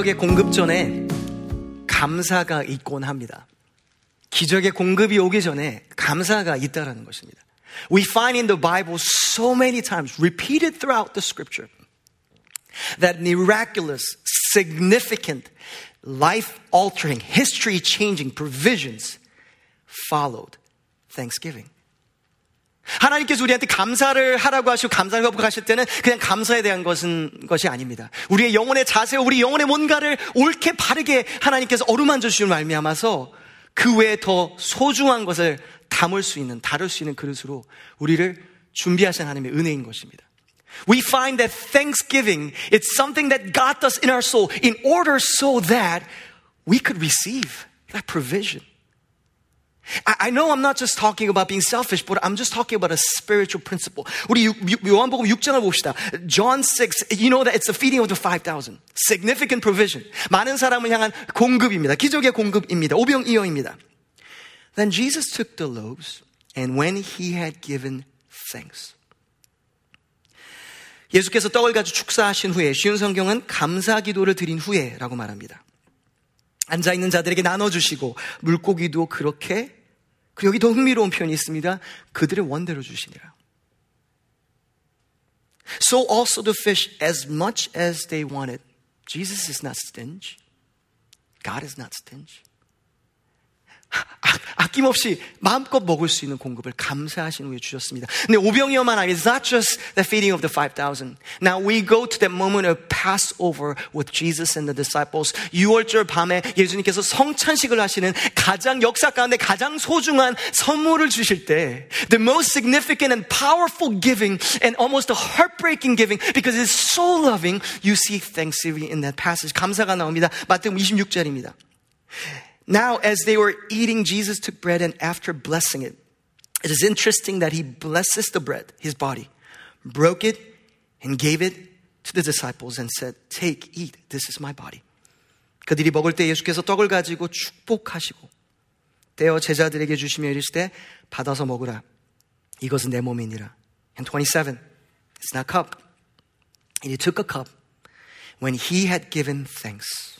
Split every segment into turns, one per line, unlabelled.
기적의 공급 전에 감사가 있곤 합니다. 기적의 공급이 오기 전에 감사가 있다라는 것입니다. We find in the Bible so many times, repeated throughout the scripture, that miraculous, significant, life altering, history changing provisions followed thanksgiving. 하나님께서 우리한테 감사를 하라고 하시고 감사를 거부하실 때는 그냥 감사에 대한 것은 것이 아닙니다. 우리의 영혼의 자세, 우리 영혼의 뭔가를 옳게 바르게 하나님께서 어루만져 주시는 말미암아서 그 외에 더 소중한 것을 담을 수 있는, 다룰 수 있는 그릇으로 우리를 준비하신 하나님의 은혜인 것입니다. We find that thanksgiving, it's something that God does in our soul in order so that we could receive that provision. I know I'm not just talking about being selfish, but I'm just talking about a spiritual principle. 우리 요한복음 6장을 봅시다. John 6, you know that it's the feeding of the 5,000. Significant provision. 많은 사람을 향한 공급입니다. 기적의 공급입니다. 오병이어입니다. Then Jesus took the loaves, and when he had given thanks. 예수께서 떡을 가지고 축사하신 후에 쉬운 성경은 감사 기도를 드린 후에라고 말합니다. 앉아 있는 자들에게 나눠 주시고 물고기도 그렇게 그리고 여기 더 흥미로운 표현이 있습니다. 그들의 원대로 주시니라. So also the fish as much as they wanted. Jesus is not stingy. God is not stingy. 아, 아낌없이 마음껏 먹을 수 있는 공급을 감사하신 후에 주셨습니다. 근데 오병이어만 아니, it's not just the feeding of the 5,000. Now we go to that moment of Passover with Jesus and the disciples. 6월절 밤에 예수님께서 성찬식을 하시는 가장 역사 가운데 가장 소중한 선물을 주실 때, the most significant and powerful giving and almost a heartbreaking giving because it's so loving, you see thanksgiving in that passage. 감사가 나옵니다. 마태복음 26절입니다. Now, as they were eating, Jesus took bread and after blessing it, it is interesting that he blesses the bread, his body, broke it, and gave it to the disciples and said, Take, eat, this is my body. 그들이 먹을 때 예수께서 떡을 가지고 축복하시고 떼어 제자들에게 주시며 이르시되 받아서 먹으라. 이것은 내 몸이니라. And 27, it's not cup. And he took a cup when he had given thanks.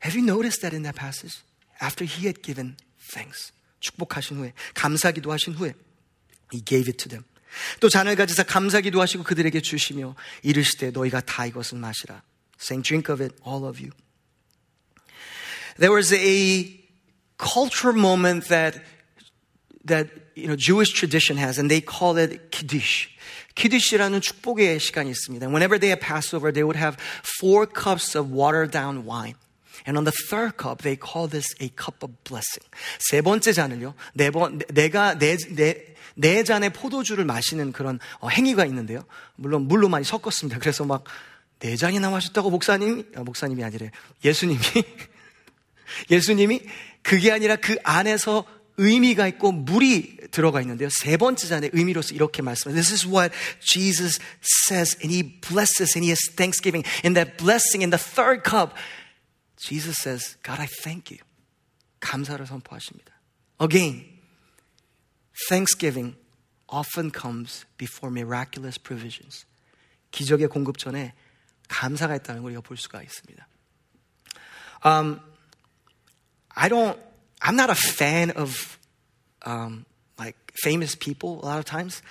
Have you noticed that in that passage? After he had given thanks. 축복하신 후에, 감사기도 하신 후에, he gave it to them. 또 잔을 가지사 감사기도 하시고 그들에게 주시며 이르시되 너희가 다 이것을 마시라. Saying, drink of it, all of you. There was a cultural moment that, that, you know, Jewish tradition has, and they call it Kiddush. 키디시라는 축복의 시간이 있습니다. Whenever they had Passover, they would have four cups of watered down wine. And on the third cup, they call this a cup of blessing. 세 번째 잔을요, 네 번, 내가, 내, 내, 네 잔의 포도주를 마시는 그런 행위가 있는데요. 물론 물로 많이 섞었습니다. 그래서 막, 네 잔이나 마셨다고 목사님, 아, 목사님이 아니래. 예수님이, 예수님이 그게 아니라 그 안에서 의미가 있고 물이 들어가 있는데요. 세 번째 잔의 의미로서 이렇게 말씀해요. This is what Jesus says and he blesses and he has thanksgiving. In that blessing in the third cup, Jesus says, God, I thank you. 감사를 선포하십니다. Again, thanksgiving often comes before miraculous provisions. 기적의 공급 전에 감사가 있다는 걸 우리가 볼 수가 있습니다. Um, I don't, I'm not a fan of um, like famous people a lot of times.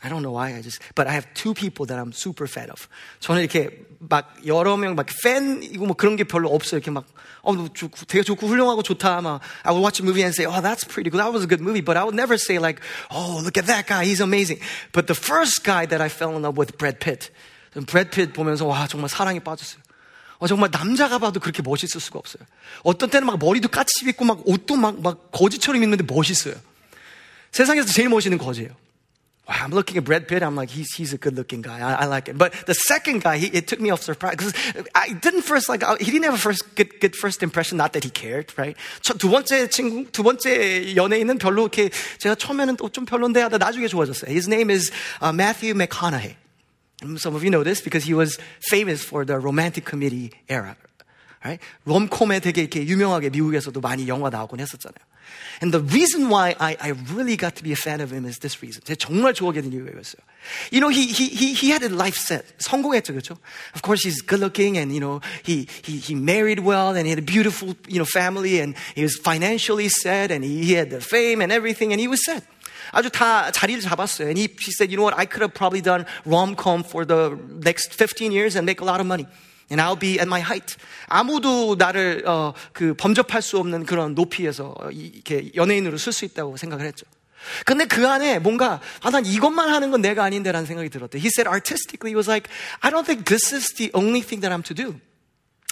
I don't know why I just, but I have two people that I'm super fan of. 저는 이렇게 막 여러 명 막 팬이고 뭐 그런 게 별로 없어요. 이렇게 막, 어, 되게 좋고 훌륭하고 좋다. 막, I would watch a movie and say, oh, that's pretty good. That was a good movie. But I would never say like, oh, look at that guy. He's amazing. But the first guy that I fell in love with, Brad Pitt. Brad Pitt 보면서 와, 정말 사랑에 빠졌어요. 어, 정말 남자가 봐도 그렇게 멋있을 수가 없어요. 어떤 때는 막 머리도 까치 입고 막 옷도 막, 막 거지처럼 입는데 멋있어요. 세상에서 제일 멋있는 거지예요. wow, I'm looking at Brad Pitt. I'm like, he's, he's a good looking guy. I, I like it. But the second guy, he, it took me off surprise because I didn't first like, he didn't have a first good, good first impression. Not that he cared, right? 두 번째 친구, 두 번째 연예인은 별로 이렇게 제가 처음에는 또 좀 별론데 하다 나중에 좋아졌어요. His name is uh, Matthew McConaughey. Some of you know this because he was famous for the romantic comedy era. Right? 롬콤에 되게 이렇게 유명하게 미국에서도 많이 영화 나오곤 했었잖아요. And the reason why I, I really got to be a fan of him is this reason. 제가 정말 좋아하게 된 이유가 이거였어요. You know, he, he, he, he had a life set. 성공했죠, 그렇죠? Of course, he's good looking and, you know, he, he, he married well and he had a beautiful, you know, family and he was financially set and he, he had the fame and everything and he was set. 아주 다 자리를 잡았어요. And he, he said, you know what, I could have probably done rom-com for the next 15 years and make a lot of money. And I'll be at my height. 아무도 나를 어, 그 범접할 수 없는 그런 높이에서 이렇게 연예인으로 쓸 수 있다고 생각을 했죠. 근데 그 안에 뭔가 아, 난 이것만 하는 건 내가 아닌데라는 생각이 들었대. He said artistically, he was like, I don't think this is the only thing that I'm to do.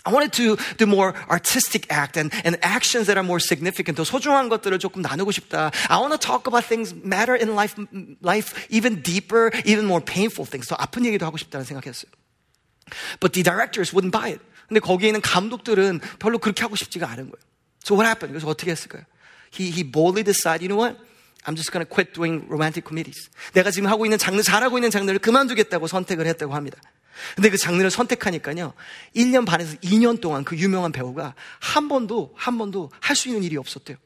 I wanted to do more artistic act and, and actions that are more significant. 더 소중한 것들을 조금 나누고 싶다. I want to talk about things matter in life, life even deeper, even more painful things. 더 아픈 얘기도 하고 싶다는 생각했어요. But the directors wouldn't buy it. 근데 거기에 있는 감독들은 별로 그렇게 하고 싶지가 않은 거예요. So what happened? 그래서 어떻게 했을까요? He, he boldly decided, you know what? I'm just to quit doing romantic comedies. 내가 지금 하고 있는 장르, 잘하고 있는 장르를 그만두겠다고 선택을 했다고 합니다. 근데 그 장르를 선택하니까요. 1년 반에서 2년 동안 그 유명한 배우가 한 번도, 한 번도 할 수 있는 일이 없었대요.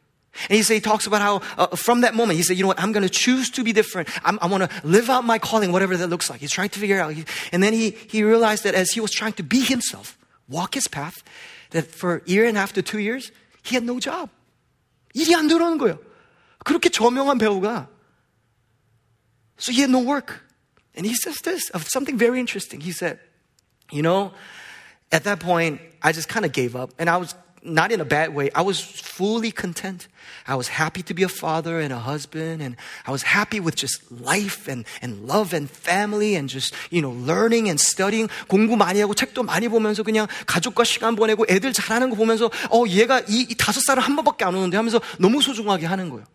And he, say, he talks about how uh, from that moment, he said, you know what, I'm going to choose to be different. I'm, I want to live out my calling, whatever that looks like. He's trying to figure out. And then he, he realized that as he was trying to be himself, walk his path, that for a year and a half to two years, he had no job. 일이 안 들어오는 거예요. 그렇게 저명한 배우가. So he had no work. And he says this of something very interesting. He said, you know, at that point, I just kind of gave up and I was not in a bad way. I was fully content. I was happy to be a father and a husband, and I was happy with just life and, and love and family and just, you know, learning and studying. 공부 많이 하고 책도 많이 보면서 그냥 가족과 시간 보내고 애들 잘하는 거 보면서, 어, 얘가 이, 이 다섯 살은 한 번밖에 안 오는데 하면서 너무 소중하게 하는 거예요.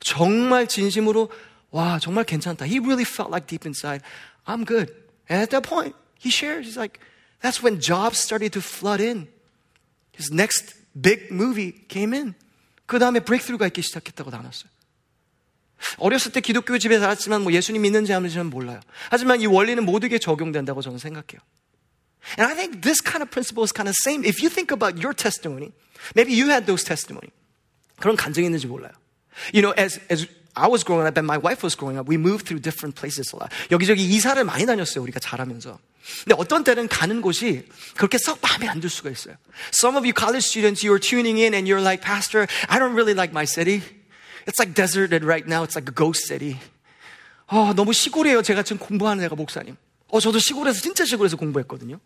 정말 진심으로, 와, 정말 괜찮다. He really felt like deep inside, I'm good. And at that point, he shares, he's like, that's when jobs started to flood in. His next big movie came in. 그 다음에 브레이크스루가 있기 시작했다고 나눴어요. 어렸을 때 기독교 집에 살았지만 뭐 예수님 믿는지 안 믿는지는 몰라요. 하지만 이 원리는 모두에게 적용된다고 저는 생각해요. And I think this kind of principle is kind of same. If you think about your testimony, maybe you had those testimony. 그런 간증이 있는지 몰라요. You know, as, as I was growing up and my wife was growing up, we moved through different places a lot. 여기저기 이사를 많이 다녔어요, 우리가 자라면서. 근데 어떤 때는 가는 곳이 그렇게 썩 마음에 안 들 수가 있어요. Some of you college students, you are tuning in and you're like, Pastor, I don't really like my city. It's like deserted right now. It's like a ghost city. 어, 너무 시골이에요. 제가 지금 공부하는 애가 목사님. 어, 저도 시골에서, 진짜 시골에서 공부했거든요.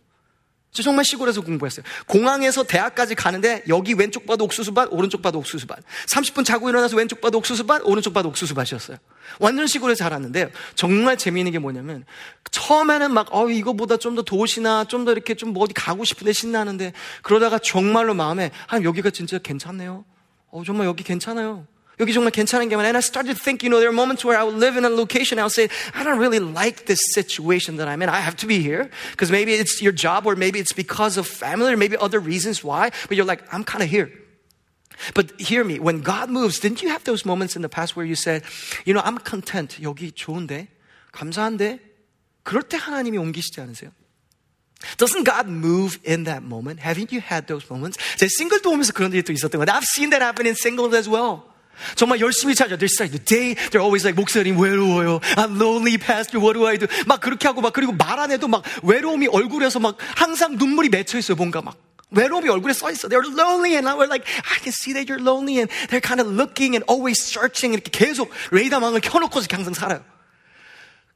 저 정말 시골에서 공부했어요. 공항에서 대학까지 가는데 여기 왼쪽 봐도 옥수수밭, 오른쪽 봐도 옥수수밭. 30분 자고 일어나서 왼쪽 봐도 옥수수밭, 오른쪽 봐도 옥수수밭이었어요. 완전 시골에서 자랐는데 정말 재미있는 게 뭐냐면 처음에는 막 어, 이거보다 좀 더 도시나 좀 더 이렇게 좀 뭐 어디 가고 싶은데 신나는데 그러다가 정말로 마음에 아 여기가 진짜 괜찮네요. 어 정말 여기 괜찮아요. 여기 정말 괜찮은 게 많아요. And I started to think, you know, there are moments where I would live in a location, I would say, I don't really like this situation that I'm in. I have to be here because maybe it's your job or maybe it's because of family or maybe other reasons why. But you're like, I'm kind of here. But hear me, when God moves, didn't you have those moments in the past where you said, you know, I'm content. 여기 좋은데? 감사한데? 그럴 때 하나님이 옮기시지 않으세요? Doesn't God move in that moment? Haven't you had those moments? 제 싱글도 오면서 그런 일이 또 있었던 건데 I've seen that happen in singles as well. 정말 열심히 찾아. They're like the day they're always like 목사님 외로워요. I'm lonely, pastor. What do I do? 막 그렇게 하고 막 그리고 말 안 해도 막 외로움이 얼굴에서 막 항상 눈물이 맺혀 있어요. 뭔가 막 외로움이 얼굴에 써 있어. They're lonely and we're like I can see that you're lonely and they're kind of looking and always searching 이렇게 계속 레이더망을 켜놓고서 항상 살아요.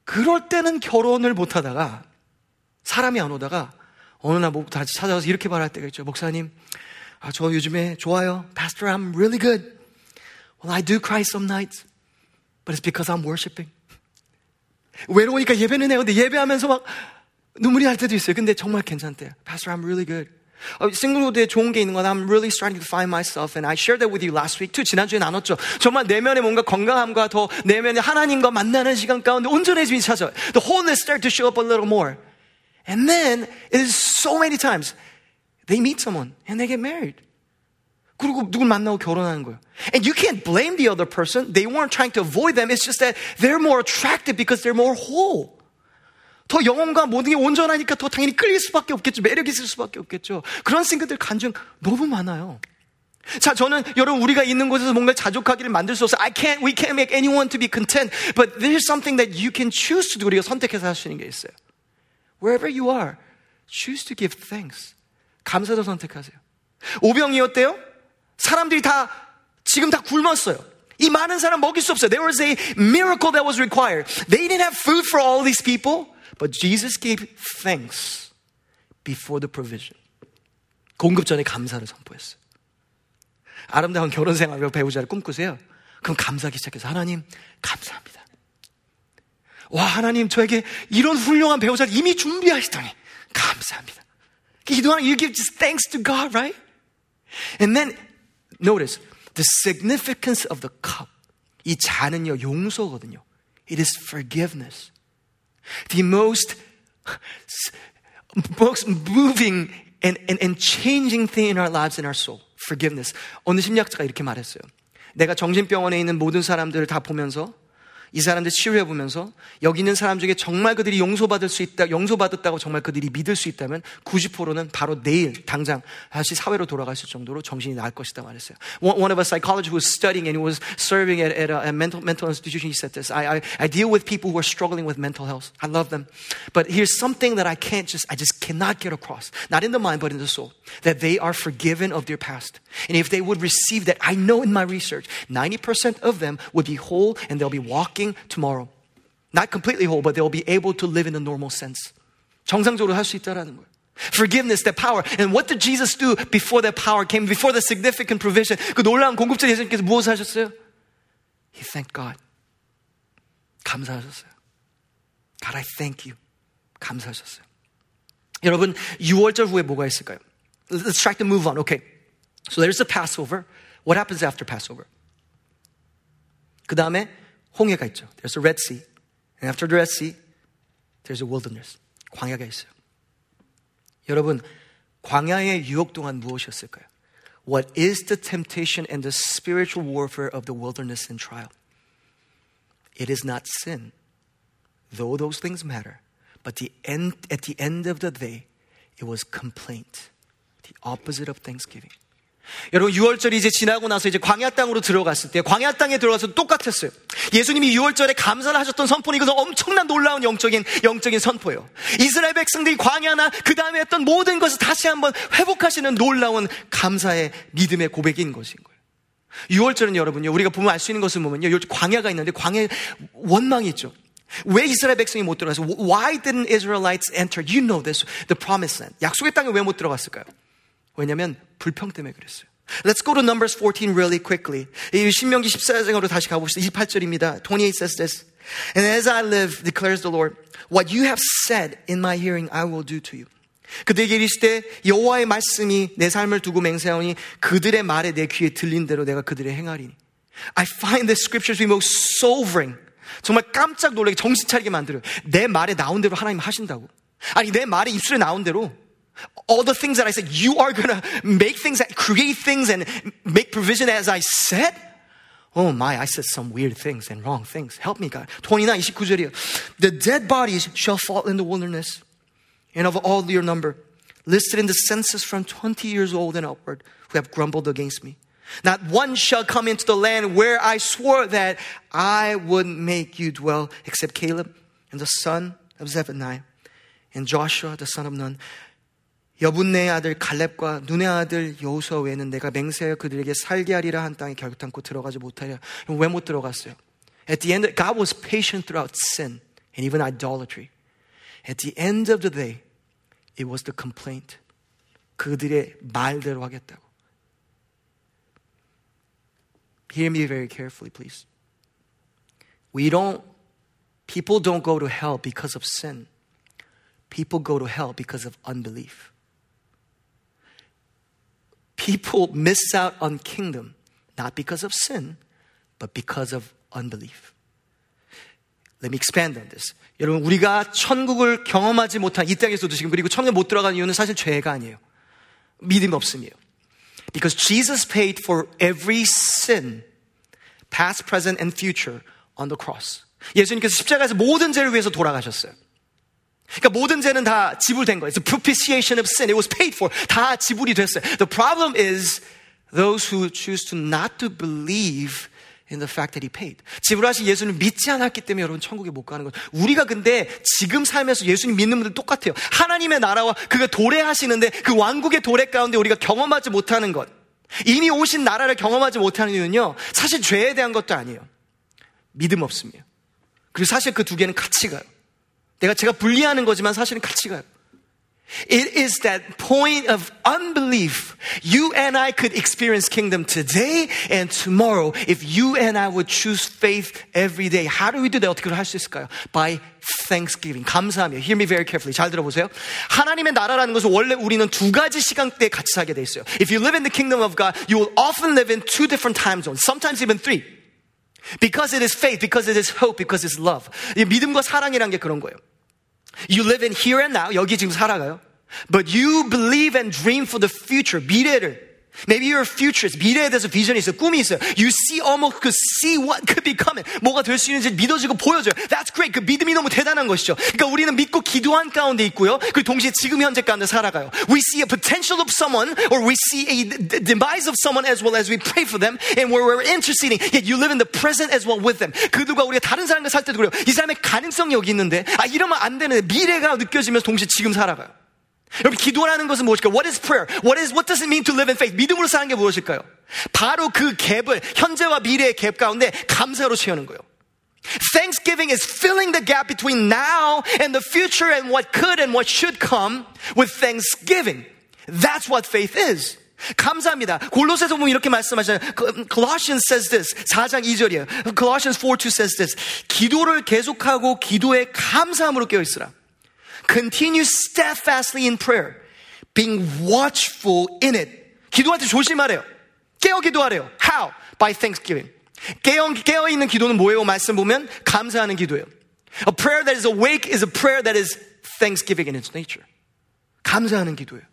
그럴 때는 결혼을 못 하다가 사람이 안 오다가 어느 날목 다시 찾아와서 이렇게 말할 때가 있죠. 목사님, 아, 저 요즘에 좋아요. Pastor, I'm really good. Well, I do cry some nights, but it's because I'm worshiping. 외로우니까 예배는 해요. 근데 예배하면서 막 눈물이 날 때도 있어요. 근데 정말 괜찮대요. Pastor, I'm really good. 어, 싱글로드에 좋은 게 있는 건 I'm really starting to find myself and I shared that with you last week too. 지난주에 나눴죠. 정말 내면에 뭔가 건강함과 더 내면에 하나님과 만나는 시간 가운데 온전해짐이 찾아요. The wholeness start to show up a little more. And then it is so many times they meet someone and they get married. 그리고 누굴 만나고 결혼하는 거예요. And you can't blame the other person. They weren't trying to avoid them. It's just that they're more attractive because they're more whole. 더 영혼과 모든 게 온전하니까 더 당연히 끌릴 수밖에 없겠죠. 매력 있을 수밖에 없겠죠. 그런 생각들 간증 너무 많아요. 자, 저는 여러분 우리가 있는 곳에서 뭔가 자족하기를 만들 수 없어. I can't, we can't make anyone to be content. But there's something that you can choose to do. 우리가 선택해서 할 수 있는 게 있어요. Wherever you are, choose to give thanks. 감사도 선택하세요. 오병이었대요? 사람들이 다 지금 다 굶었어요. 이 많은 사람 먹일 수 없어요. There was a miracle that was required. They didn't have food for all these people, but Jesus gave thanks before the provision. 공급 전에 감사를 선포했어요. 아름다운 결혼 생활과 배우자를 꿈꾸세요. 그럼 감사하기 시작해서 하나님 감사합니다. 와 하나님 저에게 이런 훌륭한 배우자를 이미 준비하시더니 감사합니다. 기도하는 you give just thanks to God, right? And then notice the significance of the cup. 이 잔은요 용서거든요. It is forgiveness. The most most moving and, and, and changing thing in our lives and our soul. forgiveness. 어느 심리학자가 이렇게 말했어요. 내가 정신병원에 있는 모든 사람들을 다 보면서 이 사람들 치료해 보면서 여기 있는 사람 중에 정말 그들이 용서받을 수 있다, 용서받았다고 정말 그들이 믿을 수 있다면 90%는 바로 내일 당장 다시 사회로 돌아갔을 정도로 정신이 나을 것이다 말했어요. One of a psychologist who was studying and who was serving at, at a, mental mental institution, he said this: I, I I deal with people who are struggling with mental health. I love them, but here's something that I can't just I just cannot get across, not in the mind but in the soul, that they are forgiven of their past, and if they would receive that, I know in my research, 90% of them would be whole and they'll be walking working tomorrow. Not completely whole, but they'll be able to live in a normal sense. 정상적으로 있다라는 거예요. Forgiveness, that power. And what did Jesus do before that power came, before the significant provision? 그 놀라운 공급자 예수님께서 무엇을 하셨어요? He thanked God. 감사하셨어요. God, I thank you. 감사하셨어요. 여러분, 유월절 후에 뭐가 있을까요? Let's try to move on. Okay. So there's the Passover. What happens after Passover? 그 다음에 홍해가 있죠. There's a Red Sea. And after the Red Sea, there's a wilderness. 광야가 있어요. 여러분, 광야의 유혹 동안 무엇이었을까요? What is the temptation and the spiritual warfare of the wilderness and trial? It is not sin, though those things matter. But the end, at the end of the day, it was complaint, the opposite of thanksgiving. 여러분 6월절이 이제 지나고 나서 이제 광야 땅으로 들어갔을 때 광야 땅에 들어가서 똑같았어요. 예수님이 6월절에 감사를 하셨던 선포는 이것은 엄청난 놀라운 영적인 영적인 선포예요. 이스라엘 백성들이 광야나 그 다음에 했던 모든 것을 다시 한번 회복하시는 놀라운 감사의 믿음의 고백인 것인 거예요. 6월절은 여러분요 우리가 보면 알 수 있는 것을 보면요 광야가 있는데 광야에 원망이 있죠. 왜 이스라엘 백성이 못 들어가서 Why didn't Israelites enter? You know this, the promised land. 약속의 땅에 왜 못 들어갔을까요? 왜냐면 불평 때문에 그랬어요. Let's go to Numbers 14 really quickly. 이 신명기 14장으로 다시 가봅시다. 28절입니다. 28 says this. And as I live, declares the Lord, what you have said in my hearing, I will do to you. 그들에게 이르시되 여호와의 말씀이 내 삶을 두고 맹세하오니 그들의 말에 내 귀에 들린 대로 내가 그들의 행하리니. I find the scriptures to be most sobering. 정말 깜짝 놀라게 정신 차리게 만들어요. 내 말에 나온 대로 하나님 하신다고. 아니 내 말에 입술에 나온 대로 all the things that I said, you are going to make things that create things and make provision as I said? Oh my, I said some weird things and wrong things. Help me, God. 29, 29절이요. The dead bodies shall fall in the wilderness, and of all your number, listed in the census from 20 years old and upward, who have grumbled against me. Not one shall come into the land where I swore that I would make you dwell, except Caleb and the son of Jephunneh and Joshua the son of Nun 여분네의 아들 갈렙과 눈의 아들 여호수아 외에는 내가 맹세하여 그들에게 살게 하리라 한 땅에 결단코 들어가지 못하리라. 왜 못 들어갔어요? At the end, God was patient throughout sin and even idolatry. At the end of the day, it was the complaint. 그들의 말대로 하겠다고. Hear me very carefully, please. We don't, people don't go to hell because of sin. People go to hell because of unbelief. People miss out on kingdom not because of sin, but because of unbelief. Let me expand on this. 여러분, 우리가 천국을 경험하지 못한 이 땅에서도 지금 그리고 천국에 못 들어가는 이유는 사실 죄가 아니에요. 믿음 없음이에요. Because Jesus paid for every sin, past, present, and future on the cross. 예수님께서 십자가에서 모든 죄를 위해서 돌아가셨어요. 그러니까 모든 죄는 다 지불된 거예요. A propitiation of sin. It was paid for. 다 지불이 됐어요. The problem is those who choose to not to believe in the fact that he paid. 지불하신 예수를 믿지 않았기 때문에 여러분 천국에 못 가는 거예요. 우리가 근데 지금 삶에서 예수님 믿는 분들 똑같아요. 하나님의 나라와 그가 도래하시는데 그 왕국의 도래 가운데 우리가 경험하지 못하는 것. 이미 오신 나라를 경험하지 못하는 이유는요. 사실 죄에 대한 것도 아니에요. 믿음 없음이에요. 그리고 사실 그 두 개는 같이 가요. 내가 제가 분리하는 거지만 사실은 같이 가요. It is that point of unbelief. You and I could experience kingdom today and tomorrow if you and I would choose faith every day. How do we do that? 어떻게 할수 있을까요? By thanksgiving. 감사하며. Hear me very carefully. 잘 들어보세요. 하나님의 나라라는 것은 원래 우리는 두 가지 시간대에 같이 살게 돼 있어요. If you live in the kingdom of God, you will often live in two different time zones. Sometimes even three. Because it is faith, because it is hope, because it's love. 믿음과 사랑이란 게 그런 거예요. You live in here and now. 여기 지금 살아가요. But you believe and dream for the future. 미래를. Maybe you're a futurist. 미래에 대해서 비전이 있어요. 꿈이 있어요. You see almost could see what could be coming. 뭐가 될 수 있는지 믿어지고 보여져요. That's great. 그 믿음이 너무 대단한 것이죠. 그러니까 우리는 믿고 기도한 가운데 있고요. 그 동시에 지금 현재 가운데 살아가요. We see a potential of someone or we see a demise of someone as well as we pray for them and where we're interceding. Yet you live in the present as well with them. 그들과 우리가 다른 사람과 살 때도 그래요. 이 사람의 가능성이 여기 있는데 아 이러면 안 되는데 미래가 느껴지면서 동시에 지금 살아가요. 여러분 기도라는 것은 무엇일까요? What is prayer? What is what does it mean to live in faith? 믿음으로 사는 게 무엇일까요? 바로 그 갭을 현재와 미래의 갭 가운데 감사로 채우는 거예요. Thanksgiving is filling the gap between now and the future and what could and what should come with thanksgiving. That's what faith is. 감사합니다. 골로새서 보면 이렇게 말씀하잖아요. Colossians says this. 4장 2절이에요. Colossians 4:2 says this. 기도를 계속하고 기도에 감사함으로 깨어 있으라. Continue steadfastly in prayer, being watchful in it. 기도할 때 조심하래요. 깨어 기도하래요. How? By thanksgiving. 깨어, 깨어 있는 기도는 뭐예요? 말씀 보면 감사하는 기도예요. A prayer that is awake is a prayer that is thanksgiving in its nature. 감사하는 기도예요.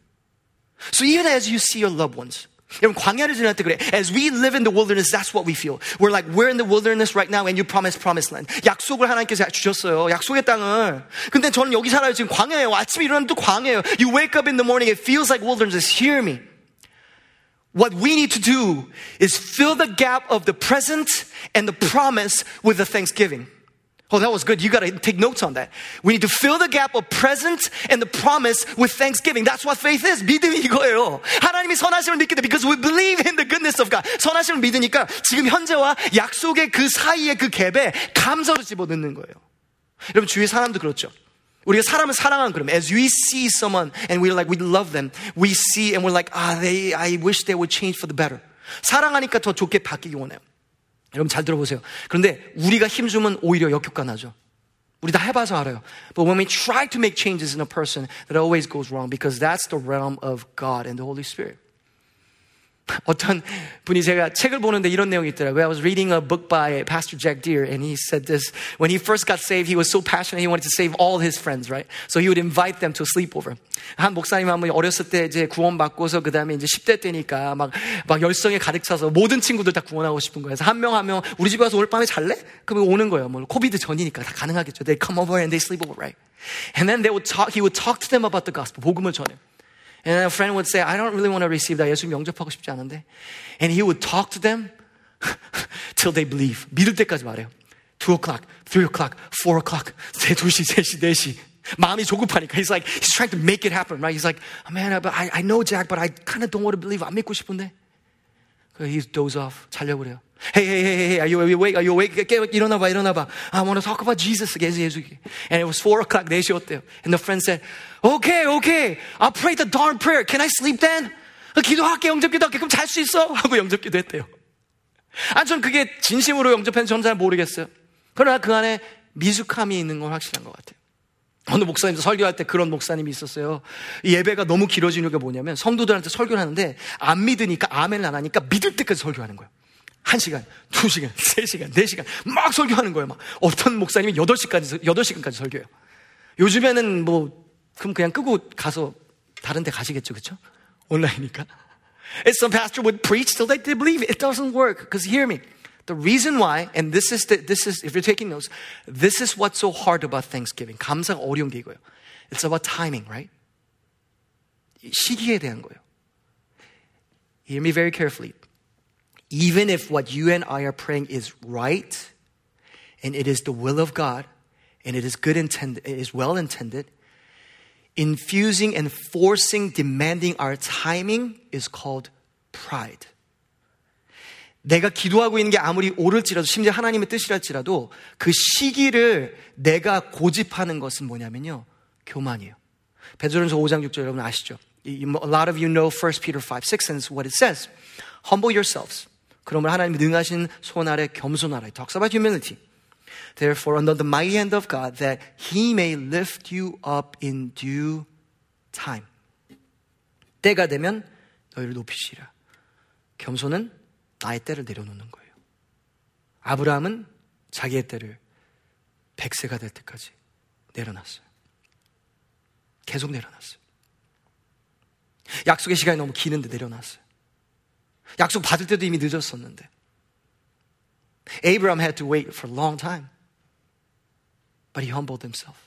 So even as you see your loved ones, 여러분 광야를 지날 때 그래. As we live in the wilderness, that's what we feel. We're like we're in the wilderness right now, and you promise promised land. 약속을 하나님께서 주셨어요. 약속의 땅을. 근데 저는 여기 살아요. 지금 광야예요. 아침에 일어나면 또 광야예요. You wake up in the morning, it feels like wilderness. Hear me. What we need to do is fill the gap of the present and the promise with the thanksgiving. Oh, that was good. You got to take notes on that. We need to fill the gap of present and the promise with thanksgiving. That's what faith is. 믿음이 이거예요. 하나님이 선하심을 믿기 때문에 because we believe in the goodness of God. 선하심을 믿으니까 지금 현재와 약속의 그 사이의 그 갭에 감사로 집어넣는 거예요. 여러분 주위의 사람도 그렇죠. 우리가 사람을 사랑하는 그럼 as we see someone and we're like we love them, we see and we're like ah they I wish they would change for the better. 사랑하니까 더 좋게 바뀌기 원해요. 여러분 잘 들어보세요. 그런데 우리가 힘주면 오히려 역효과나죠. 우리 다 해봐서 알아요. But when we try to make changes in a person, that always goes wrong because that's the realm of God and the Holy Spirit. 어떤 분이 제가 책을 보는데 이런 내용이 있더라고요. I was reading a book by Pastor Jack Deere and he said this. When he first got saved, he was so passionate. He wanted to save all his friends, right? So he would invite them to a sleepover. 한 목사님 한 분이 어렸을 때 이제 구원받고서 그 다음에 이제 10대 때니까 막, 막 열성에 가득 차서 모든 친구들 다 구원하고 싶은 거예요. 그래서 한 명 한 명 우리 집에 와서 오늘 밤에 잘래? 그러면 오는 거예요. 뭐 코비드 전이니까 다 가능하겠죠. They come over and they sleep over, right? And then they would talk, he would talk to them about the gospel. 복음을 전해요. And a friend would say, I don't really want to receive that. 예수 영접하고 싶지 않은데. And he would talk to them till they believe. 믿을 때까지 말해요. 2 o'clock, 3 o'clock, 4 o'clock, 2시, 3시, 4시. 마음이 조급하니까. He's like, he's trying to make it happen, right? He's like, oh, man, but I, I know Jack, but I kind of don't want to believe. 안 믿고 싶은데. He's doze off. 자려고 그래요. Hey, hey, hey, hey, are you, awake? Are you awake? 깨, 일어나봐, 일어나봐. I want to talk about Jesus again, 예수. And it was 4 o'clock, 4시였대요. And the friend said, okay, okay, I'll pray the darn prayer. Can I sleep then? 기도할게, 영접 기도할게. 그럼 잘 수 있어? 하고 영접 기도 했대요. 아, 전 그게 진심으로 영접했는지 저는 잘 모르겠어요. 그러나 그 안에 미숙함이 있는 건 확실한 것 같아요. 어느 목사님도 설교할 때 그런 목사님이 있었어요. 예배가 너무 길어지는 게 뭐냐면 성도들한테 설교를 하는데 안 믿으니까 아멘을 안 하니까 믿을 때까지 설교하는 거예요. 한 시간, 두 시간, 세 시간, 네 시간 막 설교하는 거예요. 막 어떤 목사님이 여덟 시까지 여덟 시간까지 설교해요. 요즘에는 뭐 그럼 그냥 끄고 가서 다른 데 가시겠죠, 그렇죠? 온라인이니까. And some pastor would preach till they believe it. It doesn't work. Because hear me. The reason why, and this is, the, this is, if you're taking notes, this is what's so hard about Thanksgiving. 감사가 어려운 게 이거예요. It's about timing, right? 시기에 대한 거예요. Hear me very carefully. Even if what you and I are praying is right, and it is the will of God, and it is good intended, it is well intended, infusing and forcing, demanding our timing is called pride. 내가 기도하고 있는 게 아무리 옳을지라도 심지어 하나님의 뜻이랄지라도 그 시기를 내가 고집하는 것은 뭐냐면요. 교만이에요. 베드로전서 5장 6절 여러분 아시죠? A lot of you know 1 Peter 5, 6 and what it says. Humble yourselves. 그러면 하나님 능하신 손 아래 겸손하라. Talks about humility. Therefore, under the mighty hand of God, that He may lift you up in due time. 때가 되면 너희를 높이시라. 겸손은 나의 때를 내려놓는 거예요. 아브라함은 자기의 때를 백세가 될 때까지 내려놨어요. 계속 내려놨어요. 약속의 시간이 너무 기는데 내려놨어요. 약속 받을 때도 이미 늦었었는데. Abraham had to wait for a long time. But he humbled himself.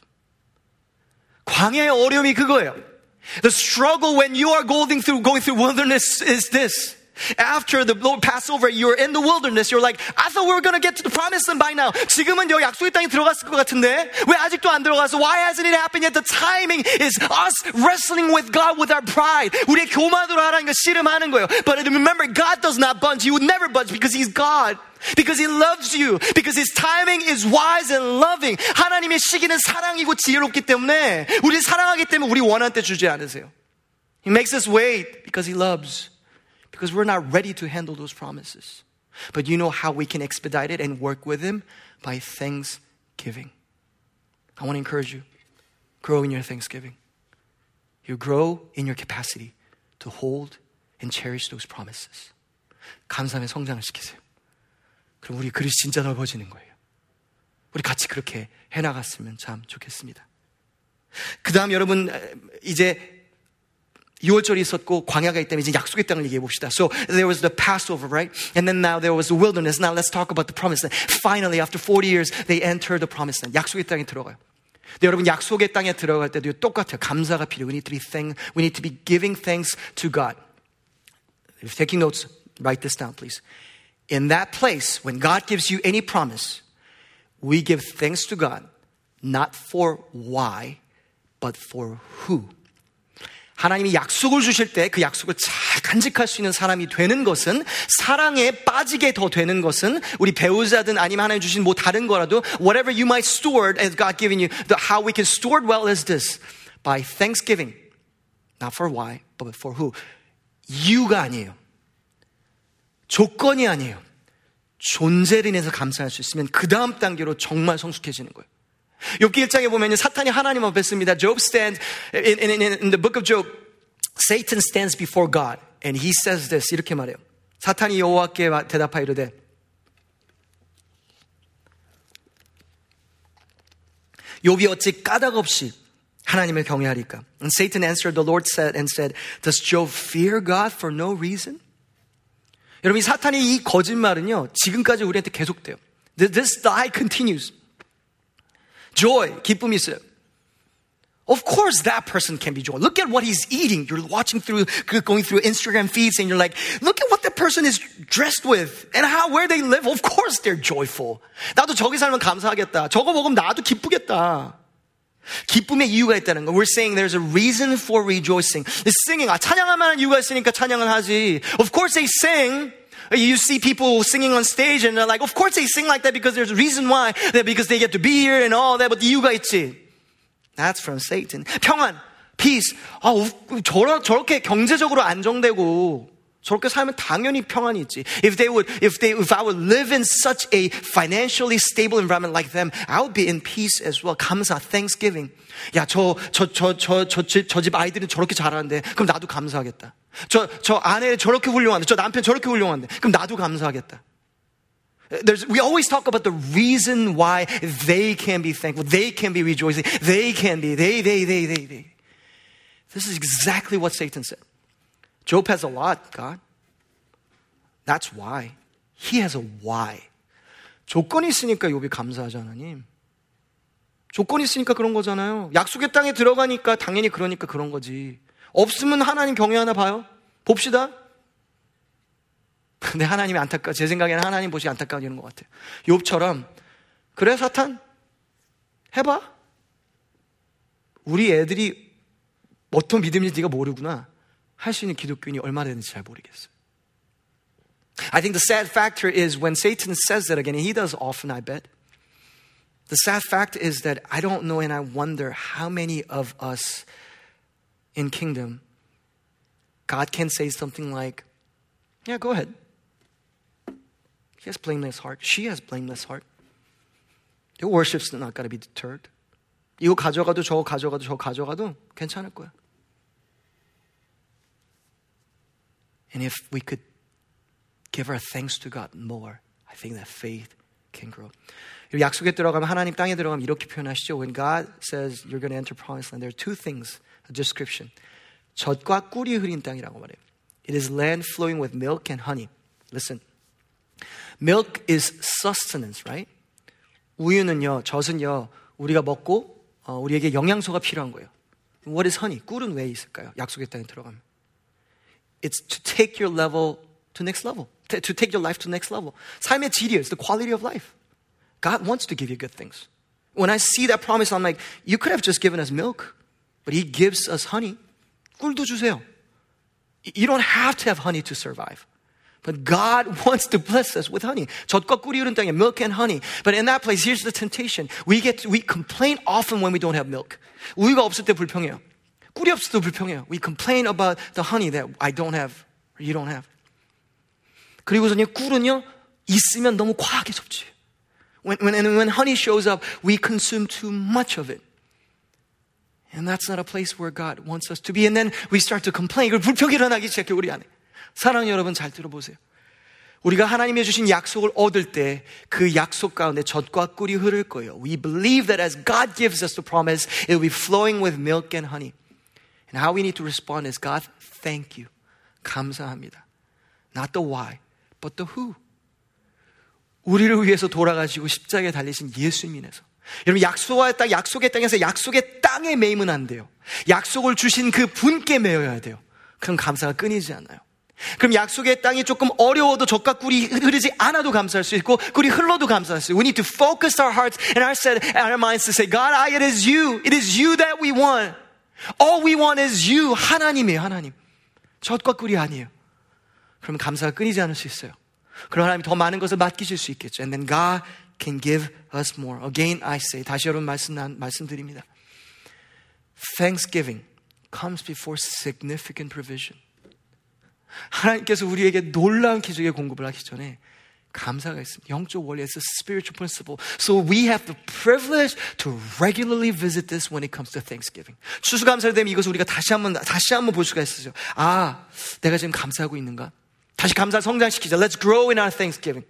광야의 어려움이 그거예요. The struggle when you are going through, going through wilderness is this. After the Lord Passover, you're in the wilderness. You're like, I thought we were going to get to the promised land by now. 지금은 여기 약속의 땅에 들어갔을 것 같은데 왜 아직도 안 들어가서? Why hasn't it happened yet? The timing is us wrestling with God with our pride. 우리의 교만으로 하라는 거 씨름하는 거예요. But remember, God does not budge. He would never budge because He's God. Because He loves you. Because His timing is wise and loving. 하나님의 시기는 사랑이고 지혜롭기 때문에 우리 사랑하기 때문에 우리 원한 때 주지 않으세요. He makes us wait because He loves. because we're not ready to handle those promises. But you know how we can expedite it and work with Him? By thanksgiving. I want to encourage you grow in your thanksgiving. You grow in your capacity to hold and cherish those promises. 감사함의 성장을 시키세요. 그럼 우리 그릇이 진짜 넓어지는 거예요. 우리 같이 그렇게 해나갔으면 참 좋겠습니다. 그 다음 여러분, 이제 6월절이 있었고 광야가 있다면 이제 약속의 땅을 얘기해 봅시다. So there was the Passover, right? And then now there was the wilderness. Now let's talk about the promised land. Finally, after 40 years, they entered the promised land. 약속의 땅에 들어가요. 근데 여러분 약속의 땅에 들어갈 때도 똑같아요. 감사가 필요. We need to be thank, we need to be giving thanks to God. If you're taking notes, write this down, please. In that place, when God gives you any promise, we give thanks to God, not for why, but for who. 하나님이 약속을 주실 때 그 약속을 잘 간직할 수 있는 사람이 되는 것은 사랑에 빠지게 더 되는 것은 우리 배우자든 아니면 하나님 주신 뭐 다른 거라도 whatever you might steward as God given you, the, how we can steward well is this by thanksgiving, not for why, but for who. 이유가 아니에요. 조건이 아니에요. 존재를 인해서 감사할 수 있으면 그 다음 단계로 정말 성숙해지는 거예요. 욥기 1장에 보면 사탄이 하나님 앞에 씁니다. Job stands in, in, in, in the book of Job. Satan stands before God and he says this 이렇게 말해요. 사탄이 여호와께 대답하이르되 욥이 어찌 까닭 없이 하나님을 경외하리까? And Satan answered the Lord said and said, Does Job fear God for no reason? 여러분 이 사탄이 이 거짓말은요 지금까지 우리한테 계속돼요. This lie continues. joy, 기쁨이 있어요. Of course, that person can be joy. Look at what he's eating. You're watching through, going through Instagram feeds, and you're like, look at what that person is dressed with and how where they live. Of course, they're joyful. 나도 저기 살면 감사하겠다. 저거 먹으면 나도 기쁘겠다. 기쁨의 이유가 있다는 거. We're saying there's a reason for rejoicing. The singing, 아, 찬양할 만한 이유가 있으니까 찬양을 하지. Of course, they sing. You see people singing on stage and they're like, of course they sing like that because there's a reason why. Because they get to be here and all that. But 이유가 있지. That's from Satan. 평안, peace. 아, 저러, 저렇게 경제적으로 안정되고 저렇게 살면 당연히 평안이 있지. If they would, if they, if I would live in such a financially stable environment like them, I would be in peace as well. 감사, thanksgiving. 야, 저, 저, 저, 저, 저, 저 집 아이들은 저렇게 잘하는데, 그럼 나도 감사하겠다. 저, 저 아내 저렇게 훌륭한데, 저 남편 저렇게 훌륭한데, 그럼 나도 감사하겠다. There's, we always talk about the reason why they can be thankful, they can be rejoicing, they can be, they, they, they, they, they. This is exactly what Satan said. Job has a lot, God. That's why. He has a why. 조건이 있으니까 욥이 감사하지 하나님. 조건이 있으니까 그런 거잖아요. 약속의 땅에 들어가니까 당연히 그러니까 그런 거지. 없으면 하나님 경외하나 봐요. 봅시다. 근데 하나님이 안타까, 제 생각에는 하나님 보시 안타까워지는 것 같아요. 욥처럼, 그래, 사탄? 해봐. 우리 애들이 어떤 믿음인지 네가 모르구나. 할 수 있는 기독교인이 얼마나 되는지 잘 모르겠어요. I think the sad factor is when Satan says that again, he does often, I bet. The sad fact is that I don't know and I wonder how many of us in kingdom God can say something like, Yeah, go ahead. He has blameless heart. She has blameless heart. Your worship's not going to be deterred. 이거 가져가도 저거 가져가도 저거 가져가도 괜찮을 거야. And if we could give our thanks to God more, I think that faith can grow. 약속에 들어가면 하나님 땅에 들어가면 이렇게 표현하시죠. When God says you're going to enter promised land, there are two things, a description. 젖과 꿀이 흐린 땅이라고 말해요. It is land flowing with milk and honey. Listen. Milk is sustenance, right? 우유는요, 젖은요, 우리가 먹고 어, 우리에게 영양소가 필요한 거예요. What is honey? 꿀은 왜 있을까요? 약속의 땅에 들어가면. It's to take your level to next level. To take your life to next level. 삶의 질이에요. It's the quality of life. God wants to give you good things. When I see that promise, I'm like, you could have just given us milk, but He gives us honey. 꿀도 주세요. You don't have to have honey to survive. But God wants to bless us with honey. 젖과 꿀이 흐른 땅에 milk and honey. But in that place, here's the temptation. We get to, we complain often when we don't have milk. 우유가 없을 때 불평해요. 꿀이 없을 때 불평해요. We complain about the honey that I don't have, or you don't have. 그리고서는요, 꿀은요, 있으면 너무 과하게 섭취해요. When, when, and when honey shows up, we consume too much of it. And that's not a place where God wants us to be. And then we start to complain. 그 불평이 일어나기 시작해, 우리 안에. 사랑 여러분 잘 들어보세요. 우리가 하나님이 주신 약속을 얻을 때 그 약속 가운데 젖과 꿀이 흐를 거예요. We believe that as God gives us the promise, it will be flowing with milk and honey. And how we need to respond is God, thank you. 감사합니다. Not the why, but the who. 우리를 위해서 돌아가시고 십자가에 달리신 예수님에서 여러분 약속의 땅, 약속의 땅에서 약속의 땅에 매이면 안 돼요. 약속을 주신 그 분께 매여야 돼요. 그럼 감사가 끊이지 않아요. 그럼 약속의 땅이 조금 어려워도 젖과 꿀이 흐르지 않아도 감사할 수 있고 꿀이 흘러도 감사할 수 있고 We need to focus our hearts and our, set, our minds to say God, it is you. It is you that we want. All we want is you. 하나님이에요, 하나님. 젖과 꿀이 아니에요. 그럼 감사가 끊이지 않을 수 있어요. 그럼 하나님이 더 많은 것을 맡기실 수 있겠죠. And then God can give us more. Again, I say, 다시 여러분 말씀, 말씀드립니다. Thanksgiving comes before significant provision. 하나님께서 우리에게 놀라운 기적의 공급을 하기 전에 감사가 있습니다. 영적 원리, it's a spiritual principle. So we have the privilege to regularly visit this when it comes to Thanksgiving. 추수감사를 되면 이것을 우리가 다시 한번 다시 한번 볼 수가 있어요. 아, 내가 지금 감사하고 있는가? 다시 감사 성장시키자. Let's grow in our Thanksgiving.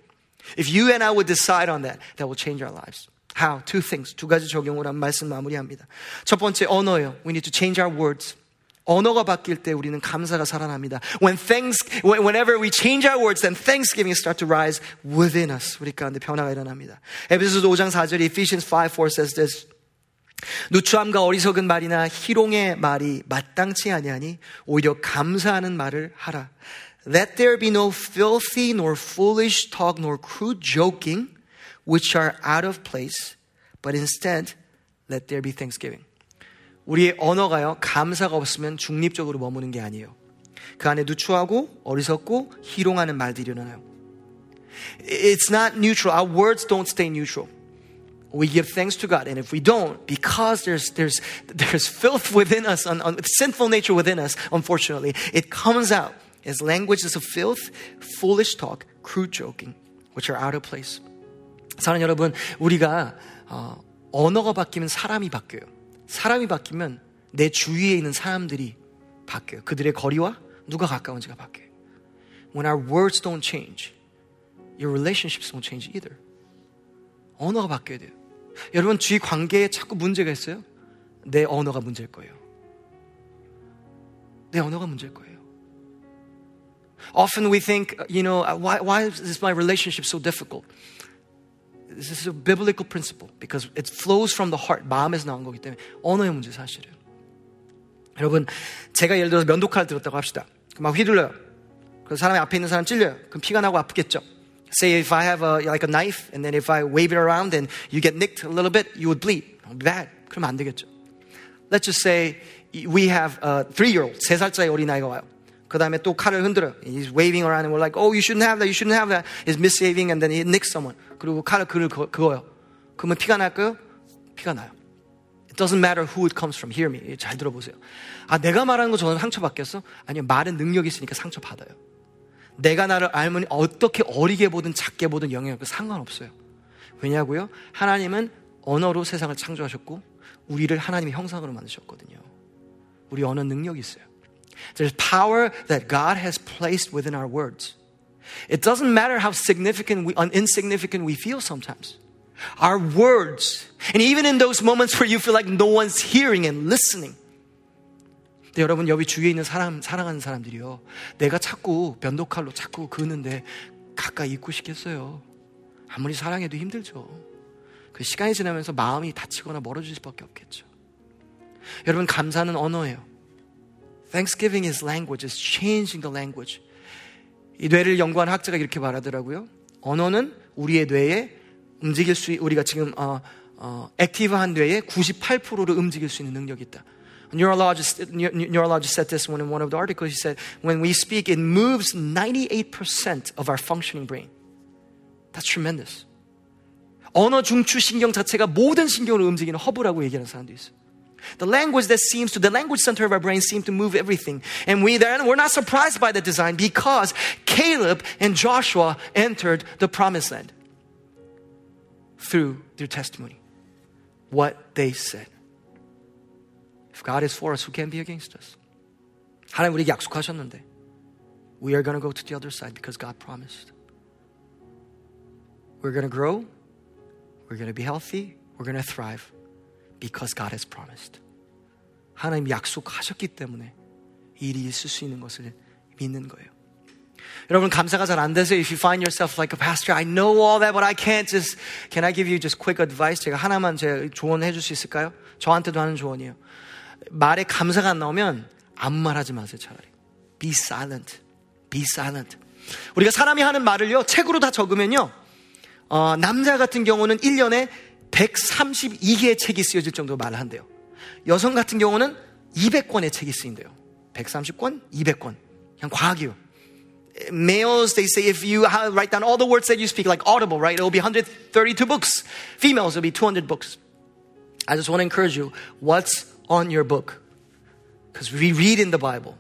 If you and I would decide on that, that will change our lives. How? Two things. 두 가지 적용을 한 말씀 마무리합니다. 첫 번째 언어요. We need to change our words. 언어가 바뀔 때 우리는 감사가 살아납니다. When thanks, whenever we change our words, then thanksgiving start to rise within us. 우리 가운데 변화가 일어납니다. 에베소서 5장 4절 Ephesians 5:4 says this. 누추함과 어리석은 말이나 희롱의 말이 마땅치 아니하니 오히려 감사하는 말을 하라. Let there be no filthy nor foolish talk nor crude joking which are out of place, but instead let there be thanksgiving. 우리의 언어가요, 감사가 없으면 중립적으로 머무는 게 아니에요. 그 안에 누추하고 어리석고 희롱하는 말들이 일어나요. It's not neutral. Our words don't stay neutral. We give thanks to God, and if we don't, because there's there's there's filth within us, on, on, sinful nature within us, unfortunately, it comes out as languages of filth, foolish talk, crude joking, which are out of place. 사랑 여러분, 우리가 어, 언어가 바뀌면 사람이 바뀌어요. 사람이 바뀌면 내 주위에 있는 사람들이 바뀌어요. 그들의 거리와 누가 가까운지가 바뀌어요. When our words don't change, your relationships won't change either. 언어가 바뀌어야 돼요. 여러분 주위 관계에 자꾸 문제가 있어요. 내 언어가 문제일 거예요. 내 언어가 문제일 거예요. Often we think, you know, why, why is my relationship so difficult? this is a biblical principle because it flows from the heart. 마음에서 나온 거기 때문에 언어의 문제 사실은. 여러분, 제가 예를 들어서 면도칼 들었다고 합시다. 막 휘둘러요. 그 사람이 앞에 있는 사람 찔려요. 그럼 피가 나고 아프겠죠. Say if I have a, like a knife and then if I wave it around and you get nicked a little bit, you would bleed. Bad. 그러면 안 되겠죠. Let's just say we have a three-year-old, 세 살짜리 어린아이가 와요. 그 다음에 또 칼을 흔들어요. He's waving around and we're like, oh, you shouldn't have that, you shouldn't have that. He's misbehaving and then he nicks someone. 그리고 칼을 그를 그어요. 그러면 피가 날까요? 피가 나요. It doesn't matter who it comes from. Hear me. 잘 들어보세요. 아, 내가 말하는 거 저는 상처받겠어? 아니요, 말은 능력이 있으니까 상처받아요. 내가 나를 알면 어떻게 어리게 보든 작게 보든 영향을 상관없어요. 왜냐고요? 하나님은 언어로 세상을 창조하셨고 우리를 하나님의 형상으로 만드셨거든요. 우리 언어 능력이 있어요. There's power that God has placed within our words. It doesn't matter how significant we, insignificant we feel sometimes. Our words, and even in those moments where you feel like no one's hearing and listening. 근데 여러분 여기 주위에 있는 사람 사랑하는 사람들이요. 내가 자꾸 면도칼로 자꾸 그는데 가까이 있고 싶겠어요. 아무리 사랑해도 힘들죠. 그 시간이 지나면서 마음이 다치거나 멀어질 수밖에 없겠죠. 여러분 감사는 언어예요. Thanksgiving is language, is changing the language. 이 뇌를 연구한 학자가 이렇게 말하더라고요. 언어는 우리의 뇌에 움직일 수, 우리가 지금 어, 어, 액티브한 뇌의 98%를 움직일 수 있는 능력이 있다. Neurologist, neurologist said this one in one of the articles. He said, when we speak, it moves 98% of our functioning brain. That's tremendous. 언어 중추 신경 자체가 모든 신경을 움직이는 허브라고 얘기하는 사람도 있어요. The language that seems to, the language center of our brain seems to move everything. And we then, we're not surprised by the design because Caleb and Joshua entered the promised land through their testimony. What they said. If God is for us, who can be against us? 하나님 우리에게 약속하셨는데 we are going to go to the other side because God promised. We're going to grow. We're going to be healthy. We're going to thrive. Because God has promised. 하나님 약속하셨기 때문에 일이 있을 수 있는 것을 믿는 거예요. 여러분 감사가 잘 안 돼서 if you find yourself like a pastor, I know all that, but I can't just. Can I give you just quick advice? 제가 하나만 제 조언해 줄 수 있을까요? 저한테도 하는 조언이에요. 말에 감사가 안 나오면 아무 말 하지 마세요 차라리. Be silent. Be silent. 우리가 사람이 하는 말을요 책으로 다 적으면요. 어, 남자 같은 경우는 1년에 132개의 책이 쓰여질 정도로 말을 한대요. 여성 같은 경우는 200권의 책이 쓰인대요. 130권, 200권. 그냥 과학이요. Males, they say if you write down all the words that you speak, like audible, right? It will be 132 books. Females, it will be 200 books. I just want to encourage you. What's on your book? Because we read in the Bible,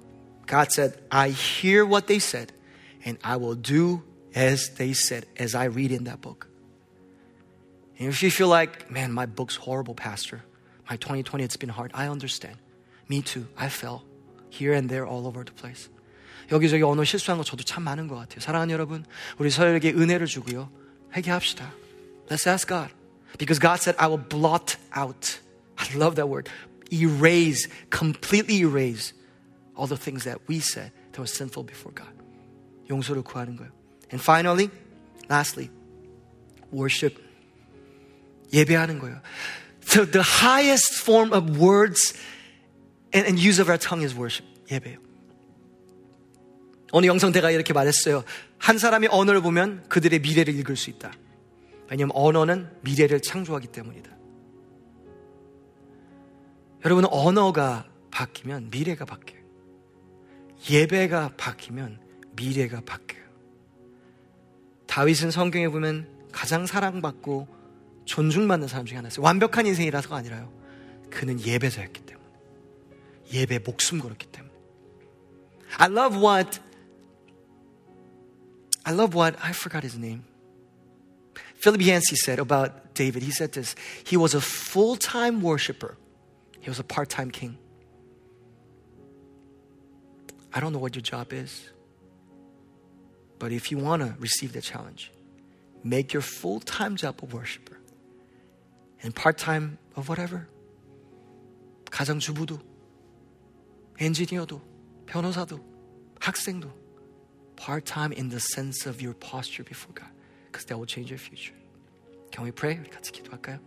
God said, I hear what they said, and I will do as they said, as I read in that book. And if you feel like, man, my book's horrible, Pastor, my 2020, it's been hard, I understand. Me too. I fell here and there all over the place. 여기저기 언어 실수한 거 저도 참 많은 것 같아요. 사랑하는 여러분, 우리 서로에게 은혜를 주고요. 회개합시다. Let's ask God. Because God said, I will blot out. I love that word. Erase, completely erase all the things that we said that were sinful before God. 용서를 구하는 거예요. And finally, lastly, worship 예배하는 거예요. So the highest form of words and, and use of our tongue is worship. 예배요. 어느 영성대가 이렇게 말했어요. 한 사람이 언어를 보면 그들의 미래를 읽을 수 있다. 왜냐하면 언어는 미래를 창조하기 때문이다. 여러분, 언어가 바뀌면 미래가 바뀌어요. 예배가 바뀌면 미래가 바뀌어요. 다윗은 성경에 보면 가장 사랑받고 존중받는 사람 중에 하나였어요. 완벽한 인생이라서가 아니라요. 그는 예배자였기 때문에. 예배 목숨 걸었기 때문에. I love what I love what I forgot his name. Philip Yancey said about David. He said this. He was a full-time worshiper. He was a part-time king. I don't know what your job is. But if you want to receive the challenge, make your full-time job a worshiper. and part-time of whatever. 가정주부도, 엔지니어도, 변호사도, 학생도, part-time in the sense of your posture before God, because that will change your future. Can we pray? 우리 같이 기도할까요?